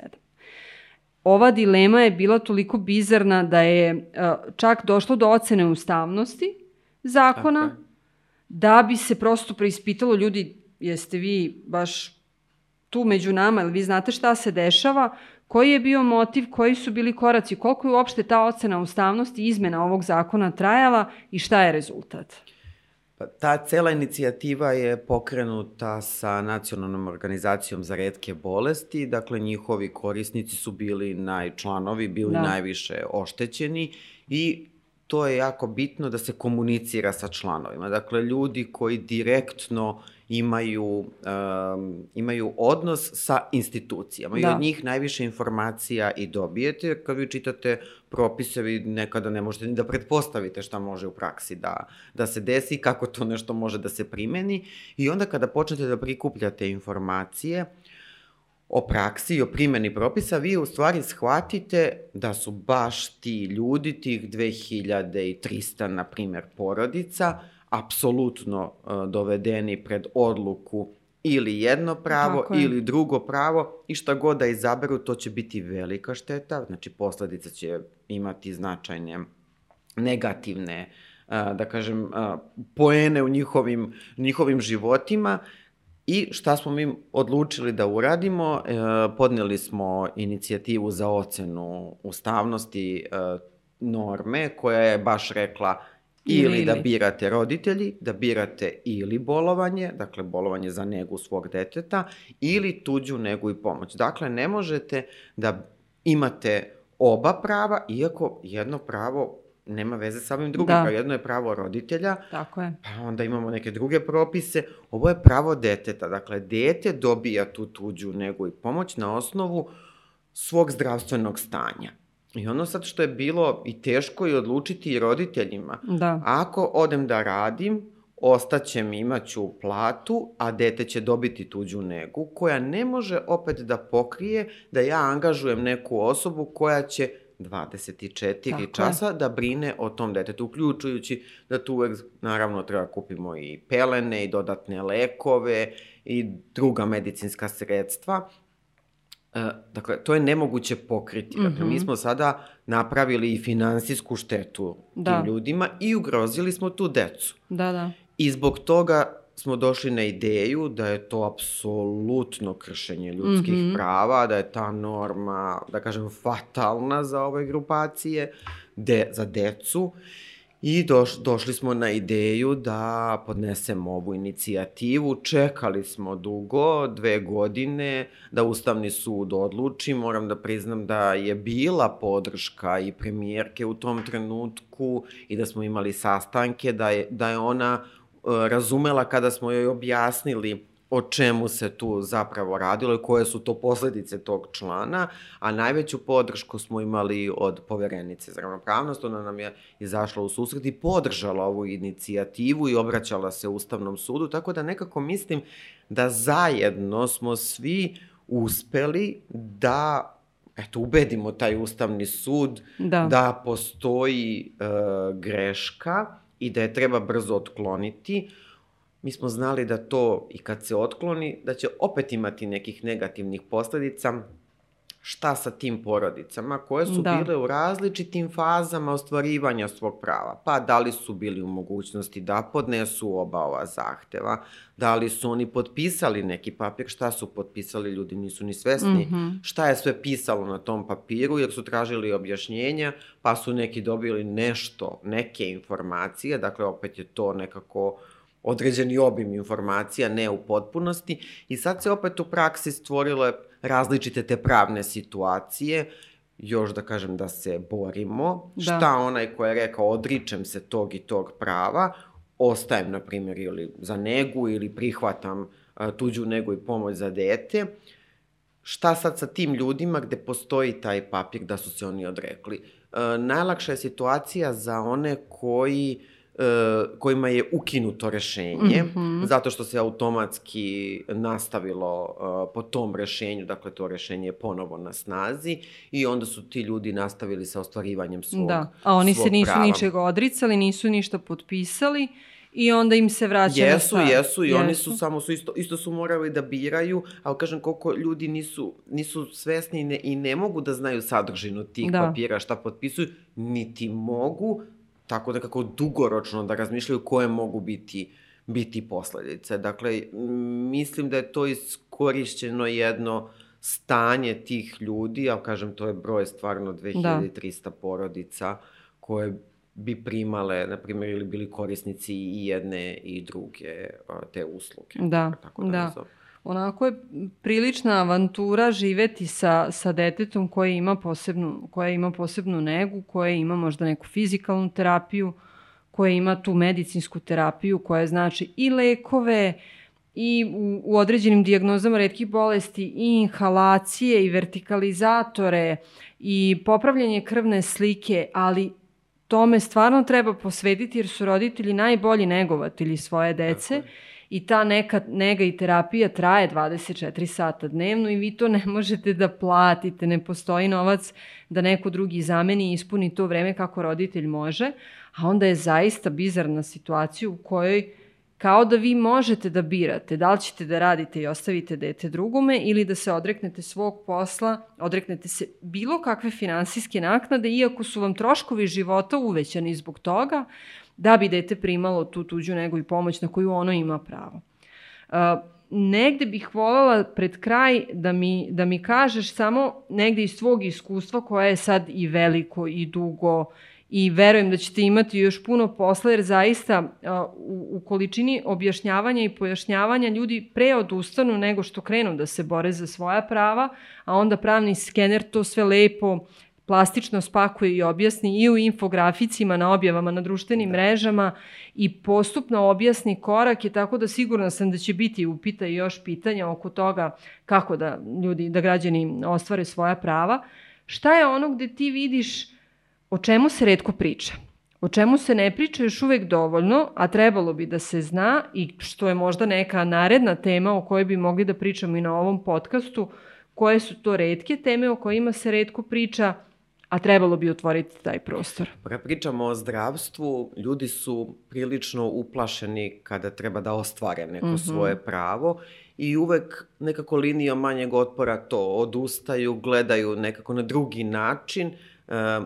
Ova dilema je bila toliko bizarna da je čak došlo do ocene ustavnosti zakona, da bi se prosto preispitalo ljudi, jeste vi baš tu među nama, ili vi znate šta se dešava, Koji je bio motiv, koji su bili koraci, koliko je uopšte ta ocena ustavnosti izmena ovog zakona trajala i šta je rezultat? Pa, ta cela inicijativa je pokrenuta sa Nacionalnom organizacijom za redke bolesti, dakle njihovi korisnici su bili najčlanovi, bili da. najviše oštećeni i to je jako bitno da se komunicira sa članovima. Dakle, ljudi koji direktno imaju, um, imaju odnos sa institucijama da. i od njih najviše informacija i dobijete. Kad vi čitate propise, vi nekada ne možete ni da pretpostavite šta može u praksi da, da se desi, kako to nešto može da se primeni. I onda kada počnete da prikupljate informacije, o praksi i o primjeni propisa, vi u stvari shvatite da su baš ti ljudi, tih 2300, na primjer, porodica, apsolutno uh, dovedeni pred odluku ili jedno pravo ili drugo pravo i šta god da izaberu, to će biti velika šteta, znači posledica će imati značajne negativne, uh, da kažem, uh, poene u njihovim, njihovim životima I šta smo mi odlučili da uradimo? E, podneli smo inicijativu za ocenu ustavnosti e, norme koja je baš rekla ili, ili da birate roditelji, da birate ili bolovanje, dakle bolovanje za negu svog deteta, ili tuđu negu i pomoć. Dakle, ne možete da imate oba prava, iako jedno pravo nema veze sa ovim drugim, da. pa jedno je pravo roditelja, Tako je. pa onda imamo neke druge propise. Ovo je pravo deteta, dakle, dete dobija tu tuđu negu i pomoć na osnovu svog zdravstvenog stanja. I ono sad što je bilo i teško i odlučiti i roditeljima, da. ako odem da radim, ostaće mi, imaću platu, a dete će dobiti tuđu negu, koja ne može opet da pokrije da ja angažujem neku osobu koja će 24 Tako časa je. da brine o tom detetu, uključujući da tu uvek naravno treba kupimo i pelene i dodatne lekove i druga medicinska sredstva. E, dakle, to je nemoguće pokriti. Dakle, mm -hmm. mi mhm. smo sada napravili i finansijsku štetu da. tim ljudima i ugrozili smo tu decu. Da, da. I zbog toga smo došli na ideju da je to apsolutno kršenje ljudskih mm -hmm. prava, da je ta norma, da kažem, fatalna za ove grupacije, de, za decu. I doš, došli smo na ideju da podnesemo ovu inicijativu. Čekali smo dugo, dve godine, da Ustavni sud odluči. Moram da priznam da je bila podrška i premijerke u tom trenutku i da smo imali sastanke, da je, da je ona razumela kada smo joj objasnili o čemu se tu zapravo radilo i koje su to posledice tog člana, a najveću podršku smo imali od poverenice za ravnopravnost, ona nam je izašla u susret i podržala ovu inicijativu i obraćala se Ustavnom sudu, tako da nekako mislim da zajedno smo svi uspeli da eto, ubedimo taj Ustavni sud da, da postoji e, greška i da je treba brzo otkloniti, mi smo znali da to i kad se otkloni, da će opet imati nekih negativnih posledica, šta sa tim porodicama koje su da. bile u različitim fazama ostvarivanja svog prava. Pa da li su bili u mogućnosti da podnesu oba ova zahteva, da li su oni potpisali neki papir, šta su potpisali, ljudi nisu ni svesni mm -hmm. šta je sve pisalo na tom papiru, jer su tražili objašnjenja, pa su neki dobili nešto, neke informacije, dakle opet je to nekako određeni obim informacija, ne u potpunosti, i sad se opet u praksi stvorile različite te pravne situacije, još da kažem da se borimo, da. šta onaj ko je rekao odričem se tog i tog prava, ostajem, na primjer, ili za negu ili prihvatam a, tuđu negu i pomoć za dete, šta sad sa tim ljudima gde postoji taj papir da su se oni odrekli? E, najlakša je situacija za one koji E, kojima je ukinuto rešenje, mm -hmm. zato što se automatski nastavilo uh, po tom rešenju, dakle to rešenje je ponovo na snazi i onda su ti ljudi nastavili sa ostvarivanjem svog Da, a oni se nisu prava. ničega odricali, nisu ništa potpisali i onda im se vraća jesu, na Jesu, jesu, i jesu. oni su samo su isto, isto su morali da biraju, ali kažem koliko ljudi nisu, nisu svesni i ne, i ne mogu da znaju sadržinu tih da. papira, šta potpisuju, niti mogu tako da kako dugoročno da razmišljaju koje mogu biti biti posledice. Dakle, mislim da je to iskorišćeno jedno stanje tih ljudi, ali kažem, to je broj stvarno 2300 da. porodica koje bi primale, na primjer, ili bili korisnici i jedne i druge te usluge. Da, tako da. da onako je prilična avantura živeti sa, sa detetom koje ima posebnu, koje ima posebnu negu, koje ima možda neku fizikalnu terapiju, koje ima tu medicinsku terapiju koja znači i lekove i u, u određenim dijagnozama redkih bolesti i inhalacije i vertikalizatore i popravljanje krvne slike, ali tome stvarno treba posvetiti jer su roditelji najbolji negovatelji svoje dece. Tako i ta neka nega i terapija traje 24 sata dnevno i vi to ne možete da platite, ne postoji novac da neko drugi zameni i ispuni to vreme kako roditelj može, a onda je zaista bizarna situacija u kojoj kao da vi možete da birate da li ćete da radite i ostavite dete drugome ili da se odreknete svog posla, odreknete se bilo kakve finansijske naknade, iako su vam troškovi života uvećani zbog toga, da bi dete primalo tu tuđu nego i pomoć na koju ono ima pravo. Negde bih voljela pred kraj da mi, da mi kažeš samo negde iz tvog iskustva koje je sad i veliko i dugo i verujem da ćete imati još puno posla jer zaista u, u količini objašnjavanja i pojašnjavanja ljudi pre odustanu nego što krenu da se bore za svoja prava, a onda pravni skener to sve lepo plastično spakuje i objasni i u infograficima na objavama na društvenim da. mrežama i postupno objasni korake, tako da sigurna sam da će biti upita i još pitanja oko toga kako da ljudi, da građani ostvare svoja prava. Šta je ono gde ti vidiš o čemu se redko priča? O čemu se ne priča još uvek dovoljno, a trebalo bi da se zna i što je možda neka naredna tema o kojoj bi mogli da pričamo i na ovom podcastu, koje su to redke teme o kojima se redko priča, a trebalo bi otvoriti taj prostor. Pa pričamo o zdravstvu, ljudi su prilično uplašeni kada treba da ostvare neko mm -hmm. svoje pravo i uvek nekako linijom manjeg otpora to odustaju, gledaju nekako na drugi način e,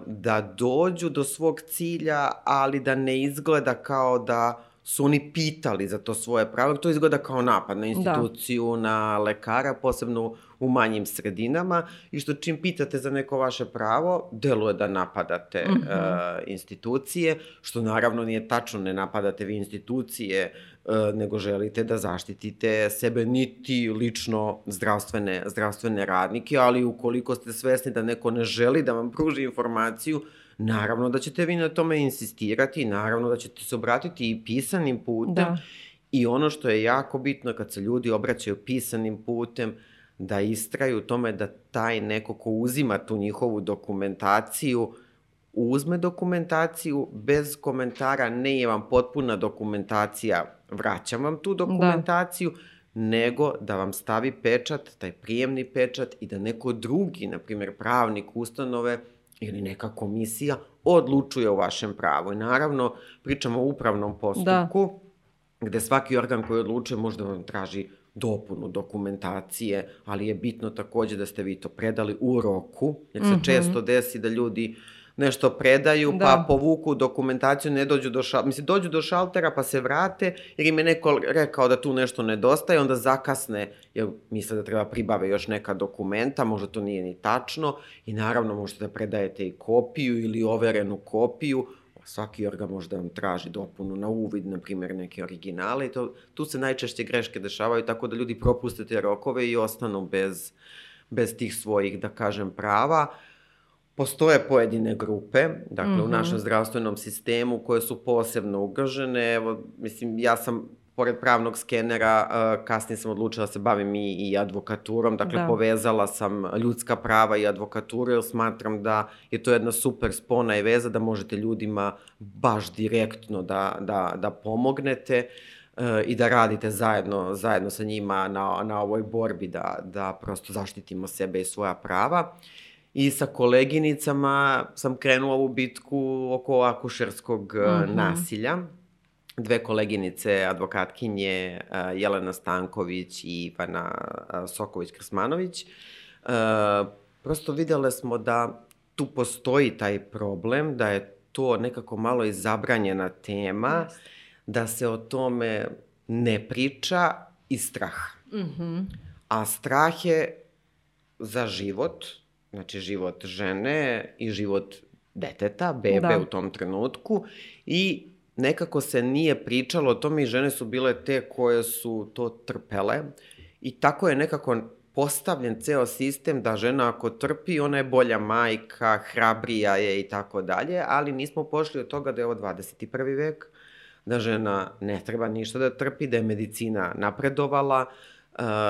da dođu do svog cilja, ali da ne izgleda kao da su oni pitali za to svoje pravo. To izgleda kao napad na da. instituciju, da. na lekara, posebno u manjim sredinama i što čim pitate za neko vaše pravo, deluje da napadate mm -hmm. uh, institucije, što naravno nije tačno, ne napadate vi institucije, uh, nego želite da zaštitite sebe niti lično zdravstvene, zdravstvene radnike, ali ukoliko ste svesni da neko ne želi da vam pruži informaciju, naravno da ćete vi na tome insistirati, naravno da ćete se obratiti i pisanim putem. Da. I ono što je jako bitno kad se ljudi obraćaju pisanim putem, uh, da istraju u tome da taj neko ko uzima tu njihovu dokumentaciju uzme dokumentaciju bez komentara, ne je vam potpuna dokumentacija, vraćam vam tu da. dokumentaciju, da. nego da vam stavi pečat, taj prijemni pečat i da neko drugi, na primjer pravnik ustanove ili neka komisija, odlučuje o vašem pravu. I naravno, pričamo o upravnom postupku, da. gde svaki organ koji odlučuje možda vam traži dopunu dokumentacije, ali je bitno takođe da ste vi to predali u roku, jer se mm -hmm. često desi da ljudi nešto predaju, da. pa povuku dokumentaciju, ne dođu do šaltera, mislim, dođu do šaltera pa se vrate, jer im je neko rekao da tu nešto nedostaje, onda zakasne, jer misle da treba pribave još neka dokumenta, možda to nije ni tačno, i naravno možete da predajete i kopiju ili overenu kopiju, svaki organ može da vam traži dopunu na uvid, na primjer, neke originale i to, tu se najčešće greške dešavaju tako da ljudi propuste te rokove i ostanu bez, bez tih svojih, da kažem, prava. Postoje pojedine grupe, dakle, mm -hmm. u mhm. našem zdravstvenom sistemu koje su posebno ugrožene. Evo, mislim, ja sam pored pravnog skenera, kasnije sam odlučila da se bavim i, i advokaturom, dakle da. povezala sam ljudska prava i advokaturu, jer smatram da je to jedna super spona i veza da možete ljudima baš direktno da, da, da pomognete uh, i da radite zajedno, zajedno sa njima na, na ovoj borbi da, da prosto zaštitimo sebe i svoja prava. I sa koleginicama sam krenula u bitku oko akušerskog mm -hmm. nasilja dve koleginice, advokatkinje Jelena Stanković i Ivana Soković-Krsmanović, prosto videle smo da tu postoji taj problem, da je to nekako malo izabranjena tema, yes. da se o tome ne priča i strah. Mm -hmm. A strah je za život, znači život žene i život deteta, bebe da. u tom trenutku i nekako se nije pričalo o tome i žene su bile te koje su to trpele i tako je nekako postavljen ceo sistem da žena ako trpi, ona je bolja majka, hrabrija je i tako dalje, ali nismo pošli od toga da je ovo 21. vek, da žena ne treba ništa da trpi, da je medicina napredovala,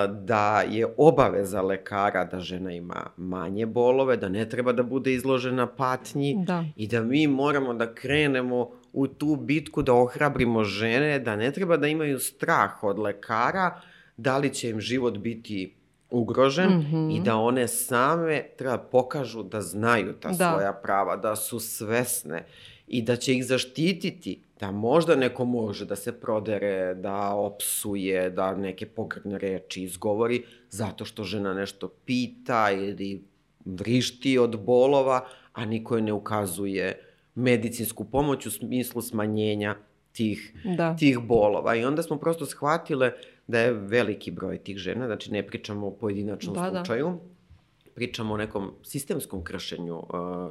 da je obaveza lekara da žena ima manje bolove, da ne treba da bude izložena patnji da. i da mi moramo da krenemo u tu bitku da ohrabrimo žene, da ne treba da imaju strah od lekara, da li će im život biti ugrožen mm -hmm. i da one same treba pokažu da znaju ta da. svoja prava, da su svesne i da će ih zaštititi, da možda neko može da se prodere, da opsuje, da neke pogrdne reči izgovori, zato što žena nešto pita ili vrišti od bolova, a niko je ne ukazuje medicinsku pomoć u smislu smanjenja tih, da. tih bolova. I onda smo prosto shvatile da je veliki broj tih žena, znači ne pričamo o pojedinačnom da, da. slučaju, da. pričamo o nekom sistemskom kršenju uh,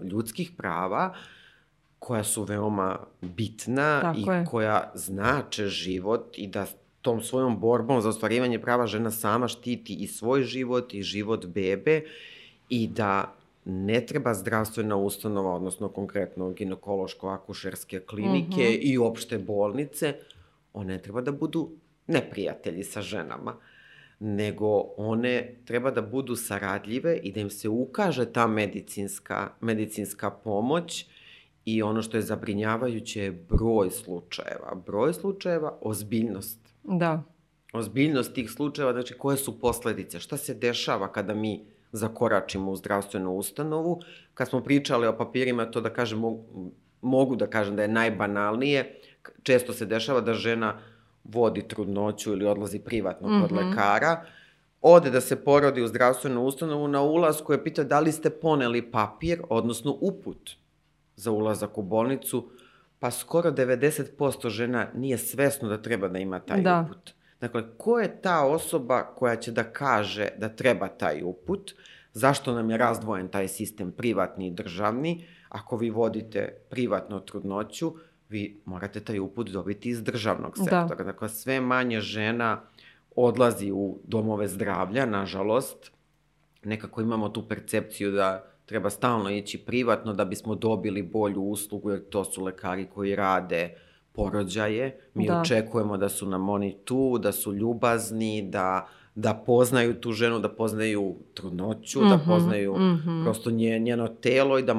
ljudskih prava, koja su veoma bitna Tako i je. koja znače život i da tom svojom borbom za ostvarivanje prava žena sama štiti i svoj život i život bebe i da ne treba zdravstvena ustanova, odnosno konkretno ginekološko-akušerske klinike uh mhm. -huh. i opšte bolnice, one treba da budu neprijatelji sa ženama, nego one treba da budu saradljive i da im se ukaže ta medicinska, medicinska pomoć i ono što je zabrinjavajuće je broj slučajeva. Broj slučajeva, ozbiljnost. Da. Ozbiljnost tih slučajeva, znači koje su posledice, šta se dešava kada mi zakoračimo u zdravstvenu ustanovu. Kad smo pričali o papirima, to da kažem, mogu, mogu da kažem da je najbanalnije. Često se dešava da žena vodi trudnoću ili odlazi privatno mm -hmm. kod mhm. lekara, ode da se porodi u zdravstvenu ustanovu, na ulaz koja pita da li ste poneli papir, odnosno uput za ulazak u bolnicu, pa skoro 90% žena nije svesno da treba da ima taj da. uput. Dakle, ko je ta osoba koja će da kaže da treba taj uput, zašto nam je razdvojen taj sistem privatni i državni, ako vi vodite privatno trudnoću, vi morate taj uput dobiti iz državnog da. sektora. Da. Dakle, sve manje žena odlazi u domove zdravlja, nažalost. Nekako imamo tu percepciju da treba stalno ići privatno da bismo dobili bolju uslugu, jer to su lekari koji rade porođaje. Mi da. očekujemo da su nam oni tu, da su ljubazni, da, da poznaju tu ženu, da poznaju trudnoću, mm -hmm, da mhm, poznaju mm -hmm. prosto nje, njeno telo i da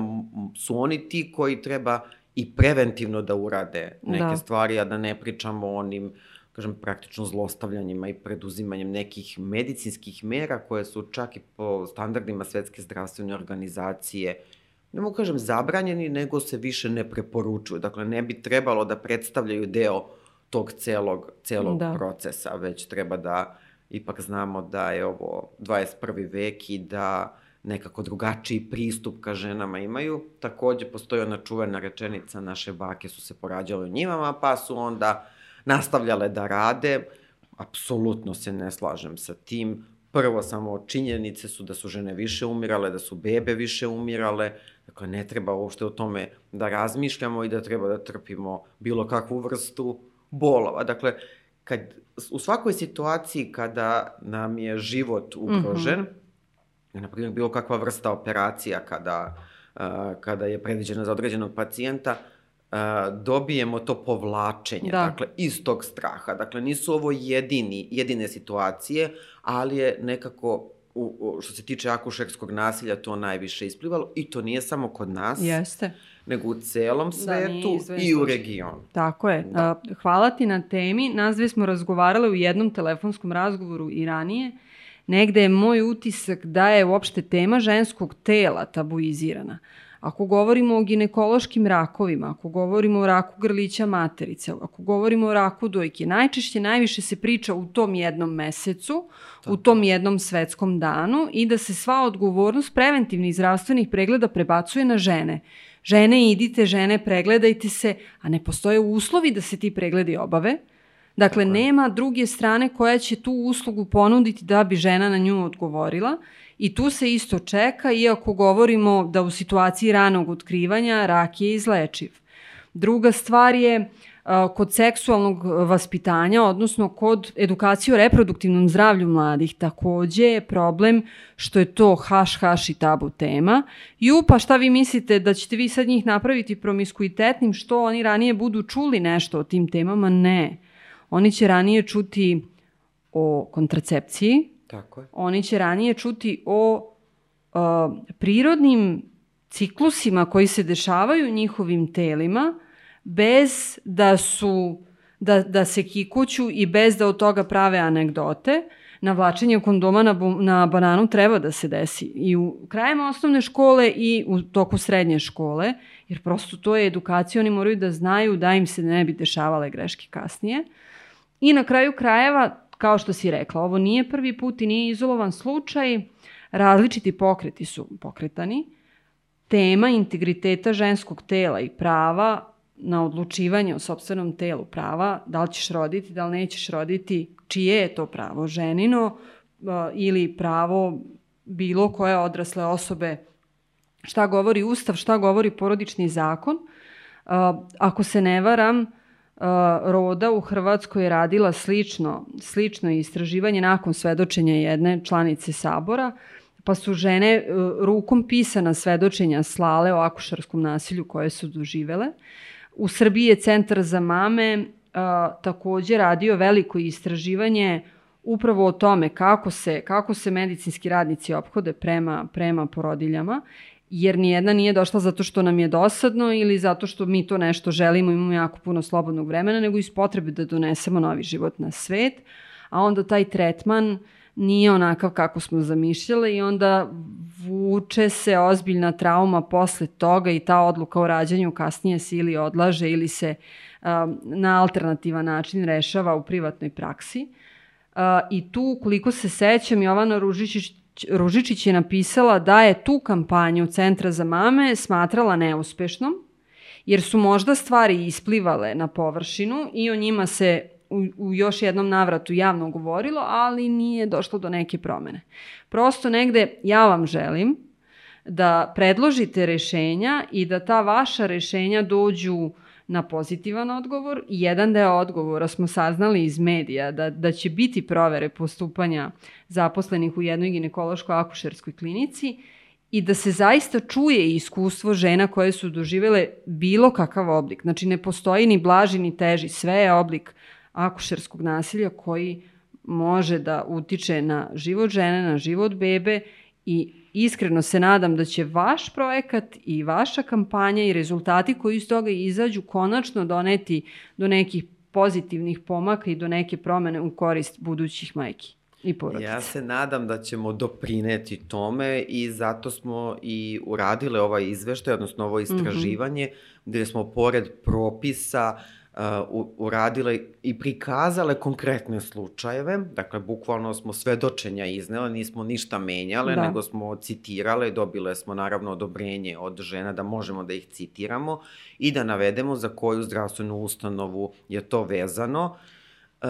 su oni ti koji treba i preventivno da urade neke da. stvari, a da ne pričamo o onim kažem, praktično zlostavljanjima i preduzimanjem nekih medicinskih mera koje su čak i po standardima Svetske zdravstvene organizacije ne mogu kažem zabranjeni, nego se više ne preporučuju. Dakle, ne bi trebalo da predstavljaju deo tog celog, celog da. procesa, već treba da ipak znamo da je ovo 21. vek i da nekako drugačiji pristup ka ženama imaju. Takođe, postoji ona čuvena rečenica, naše bake su se porađale u njimama, pa su onda nastavljale da rade. Apsolutno se ne slažem sa tim. Prvo, samo činjenice su da su žene više umirale, da su bebe više umirale. Dakle, ne treba uopšte o tome da razmišljamo i da treba da trpimo bilo kakvu vrstu bolova. Dakle, kad, u svakoj situaciji kada nam je život ugrožen, mm -hmm. na primjer bilo kakva vrsta operacija kada, uh, kada je predviđena za određenog pacijenta, dobijemo to povlačenje, da. dakle, iz tog straha. Dakle, nisu ovo jedini, jedine situacije, ali je nekako u, u, što se tiče akušerskog nasilja to najviše isplivalo i to nije samo kod nas. Jeste nego u celom da, svetu da, i u regionu. Tako je. Da. Hvala ti na temi. Nas dve smo razgovarale u jednom telefonskom razgovoru i ranije. Negde je moj utisak da je uopšte tema ženskog tela tabuizirana. Ako govorimo o ginekološkim rakovima, ako govorimo o raku grlića materice, ako govorimo o raku dojke, najčešće najviše se priča u tom jednom mesecu, Tako. u tom jednom svetskom danu i da se sva odgovornost preventivnih zdravstvenih pregleda prebacuje na žene. Žene idite, žene pregledajte se, a ne postoje uslovi da se ti pregledi obave. Dakle, Tako nema druge strane koja će tu uslugu ponuditi da bi žena na nju odgovorila I tu se isto čeka, iako govorimo da u situaciji ranog otkrivanja rak je izlečiv. Druga stvar je kod seksualnog vaspitanja, odnosno kod edukacije o reproduktivnom zdravlju mladih, takođe je problem što je to haš, haš i tabu tema. Ju, pa šta vi mislite da ćete vi sad njih napraviti promiskuitetnim, što oni ranije budu čuli nešto o tim temama? Ne. Oni će ranije čuti o kontracepciji, Tako je. Oni će ranije čuti o uh, prirodnim ciklusima koji se dešavaju njihovim telima bez da su da, da se kikuću i bez da od toga prave anegdote. Navlačenje kondoma na, na bananu treba da se desi i u krajem osnovne škole i u toku srednje škole, jer prosto to je edukacija, oni moraju da znaju da im se ne bi dešavale greške kasnije. I na kraju krajeva kao što si rekla, ovo nije prvi put i nije izolovan slučaj, različiti pokreti su pokretani. Tema integriteta ženskog tela i prava na odlučivanje o sobstvenom telu prava, da li ćeš roditi, da li nećeš roditi, čije je to pravo, ženino uh, ili pravo bilo koje odrasle osobe, šta govori Ustav, šta govori porodični zakon. Uh, ako se ne varam, roda u Hrvatskoj je radila slično, slično istraživanje nakon svedočenja jedne članice sabora, pa su žene rukom pisana svedočenja slale o akušarskom nasilju koje su doživele. U Srbiji je Centar za mame a, takođe radio veliko istraživanje upravo o tome kako se, kako se medicinski radnici ophode prema, prema porodiljama jer nijedna nije došla zato što nam je dosadno ili zato što mi to nešto želimo, imamo jako puno slobodnog vremena, nego iz potrebe da donesemo novi život na svet, a onda taj tretman nije onakav kako smo zamišljali i onda vuče se ozbiljna trauma posle toga i ta odluka o rađanju kasnije se ili odlaže ili se um, na alternativan način rešava u privatnoj praksi. Uh, I tu, koliko se sećam, Jovana Ružičić, Ružičić je napisala da je tu kampanju Centra za mame smatrala neuspešnom, jer su možda stvari isplivale na površinu i o njima se u, u još jednom navratu javno govorilo, ali nije došlo do neke promene. Prosto negde ja vam želim da predložite rešenja i da ta vaša rešenja dođu na pozitivan odgovor. Jedan deo odgovora smo saznali iz medija da, da će biti provere postupanja zaposlenih u jednoj ginekološko-akušerskoj klinici i da se zaista čuje iskustvo žena koje su doživele bilo kakav oblik. Znači ne postoji ni blaži ni teži, sve je oblik akušerskog nasilja koji može da utiče na život žene, na život bebe i iskreno se nadam da će vaš projekat i vaša kampanja i rezultati koji iz toga izađu konačno doneti do nekih pozitivnih pomaka i do neke promene u korist budućih majki i porodica. Ja se nadam da ćemo doprineti tome i zato smo i uradile ovaj izveštaj, odnosno ovo mhm. istraživanje, mm -hmm. gde smo pored propisa uh, uh, uradile i prikazale konkretne slučajeve, dakle, bukvalno smo svedočenja iznele, nismo ništa menjale, da. nego smo citirale, dobile smo naravno odobrenje od žena da možemo da ih citiramo i da navedemo za koju zdravstvenu ustanovu je to vezano. Uh,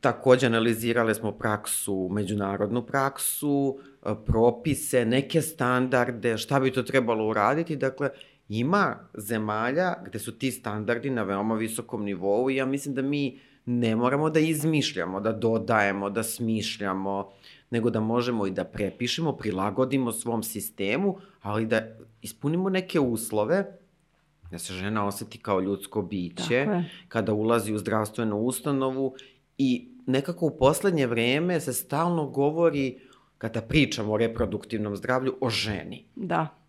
takođe analizirale smo praksu, međunarodnu praksu, uh, propise, neke standarde, šta bi to trebalo uraditi, dakle, Ima zemalja gde su ti standardi na veoma visokom nivou i ja mislim da mi ne moramo da izmišljamo, da dodajemo, da smišljamo, nego da možemo i da prepišemo, prilagodimo svom sistemu, ali da ispunimo neke uslove da se žena oseti kao ljudsko biće kada ulazi u zdravstvenu ustanovu i nekako u poslednje vreme se stalno govori kada pričamo o reproduktivnom zdravlju o ženi. Da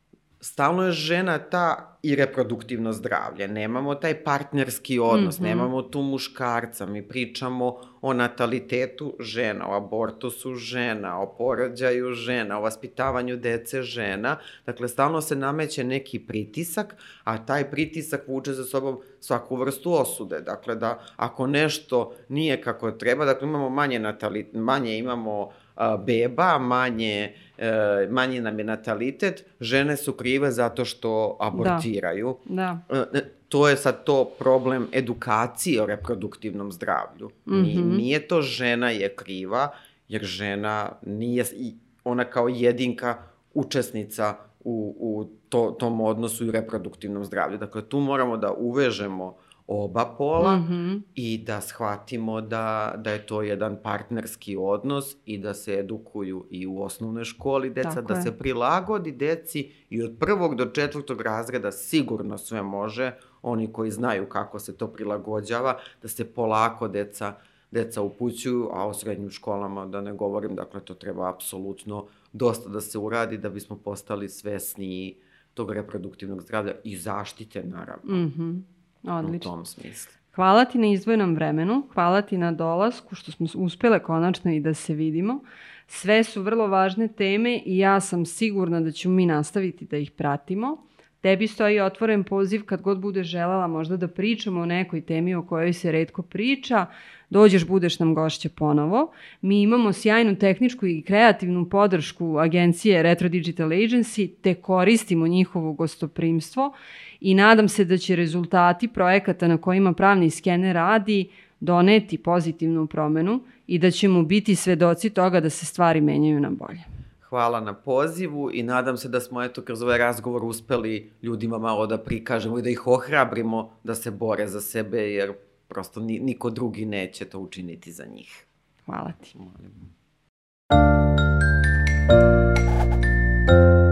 stalno je žena ta i reproduktivno zdravlje. Nemamo taj partnerski odnos, mm -hmm. nemamo tu muškarca. Mi pričamo o natalitetu žena, o abortusu žena, o porođaju žena, o vaspitavanju dece žena. Dakle, stalno se nameće neki pritisak, a taj pritisak vuče za sobom svaku vrstu osude. Dakle, da ako nešto nije kako treba, dakle, imamo manje, natalitet, manje imamo beba, manje e, manji nam je natalitet, žene su krive zato što abortiraju. Da. da. E, to je sad to problem edukacije o reproduktivnom zdravlju. Mm -hmm. Nije to žena je kriva, jer žena nije, ona kao jedinka učesnica u, u to, tom odnosu i reproduktivnom zdravlju. Dakle, tu moramo da uvežemo oba pola mm -hmm. i da shvatimo da, da je to jedan partnerski odnos i da se edukuju i u osnovnoj školi deca, Tako da je. se prilagodi deci i od prvog do četvrtog razreda sigurno sve može, oni koji znaju kako se to prilagođava, da se polako deca deca upućuju, a o srednjim školama da ne govorim, dakle to treba apsolutno dosta da se uradi da bismo postali svesniji tog reproduktivnog zdravlja i zaštite naravno. Mhm. Mm Odlično. U tom smislu. Hvala ti na izdvojenom vremenu, hvala ti na dolasku što smo uspele konačno i da se vidimo. Sve su vrlo važne teme i ja sam sigurna da ćemo mi nastaviti da ih pratimo. Tebi stoji otvoren poziv kad god bude želala možda da pričamo o nekoj temi o kojoj se redko priča, dođeš, budeš nam gošća ponovo. Mi imamo sjajnu tehničku i kreativnu podršku agencije Retro Digital Agency, te koristimo njihovo gostoprimstvo i nadam se da će rezultati projekata na kojima pravni skener radi doneti pozitivnu promenu i da ćemo biti svedoci toga da se stvari menjaju na bolje. Hvala na pozivu i nadam se da smo eto kroz ovaj razgovor uspeli ljudima malo da prikažemo i da ih ohrabrimo da se bore za sebe jer prosto niko drugi neće to učiniti za njih. Hvala ti. Molim. Thank you